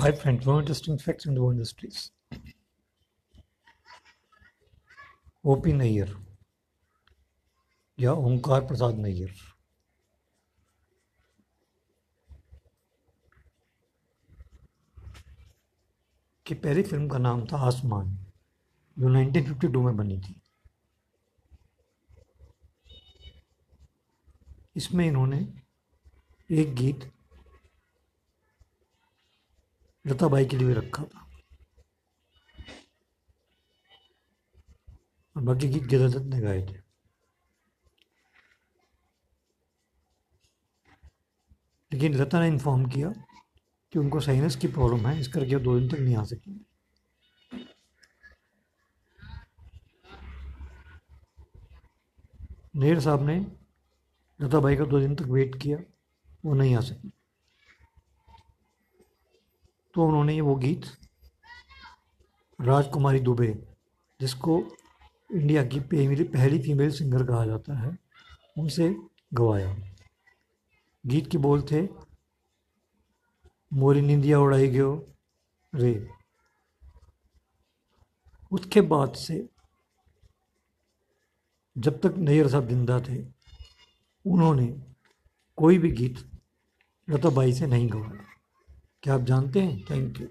Hi friends, more interesting facts in the industries. O P Nayyar या ओंकार प्रसाद नैयर की पहली film का नाम था आसमान जो 1952 में बनी थी इसमें इन्होंने एक गीत लताबाई के लिए रखा था। और बाकी गीत गिरदत्त ने गाए थे। लेकिन लता ने इन्फॉर्म किया कि उनको साइनस की प्रॉब्लम है, इस करके दो दिन तक नहीं आ सकेंगे नेर साहब ने लता भाई का दो दिन तक वेट किया, वो नहीं आ सकी। तो उन्होंने वो गीत राजकुमारी दुबे, जिसको इंडिया की पहली पहली फीमेल सिंगर कहा जाता है, उनसे गवाया। गीत के बोल थे, मोरी निंदिया उड़ाई गयो रे। उसके बाद से जब तक नैयर साहब ज़िंदा थे, उन्होंने कोई भी गीत लताबाई से नहीं गवाया। क्या आप जानते हैं? Thank you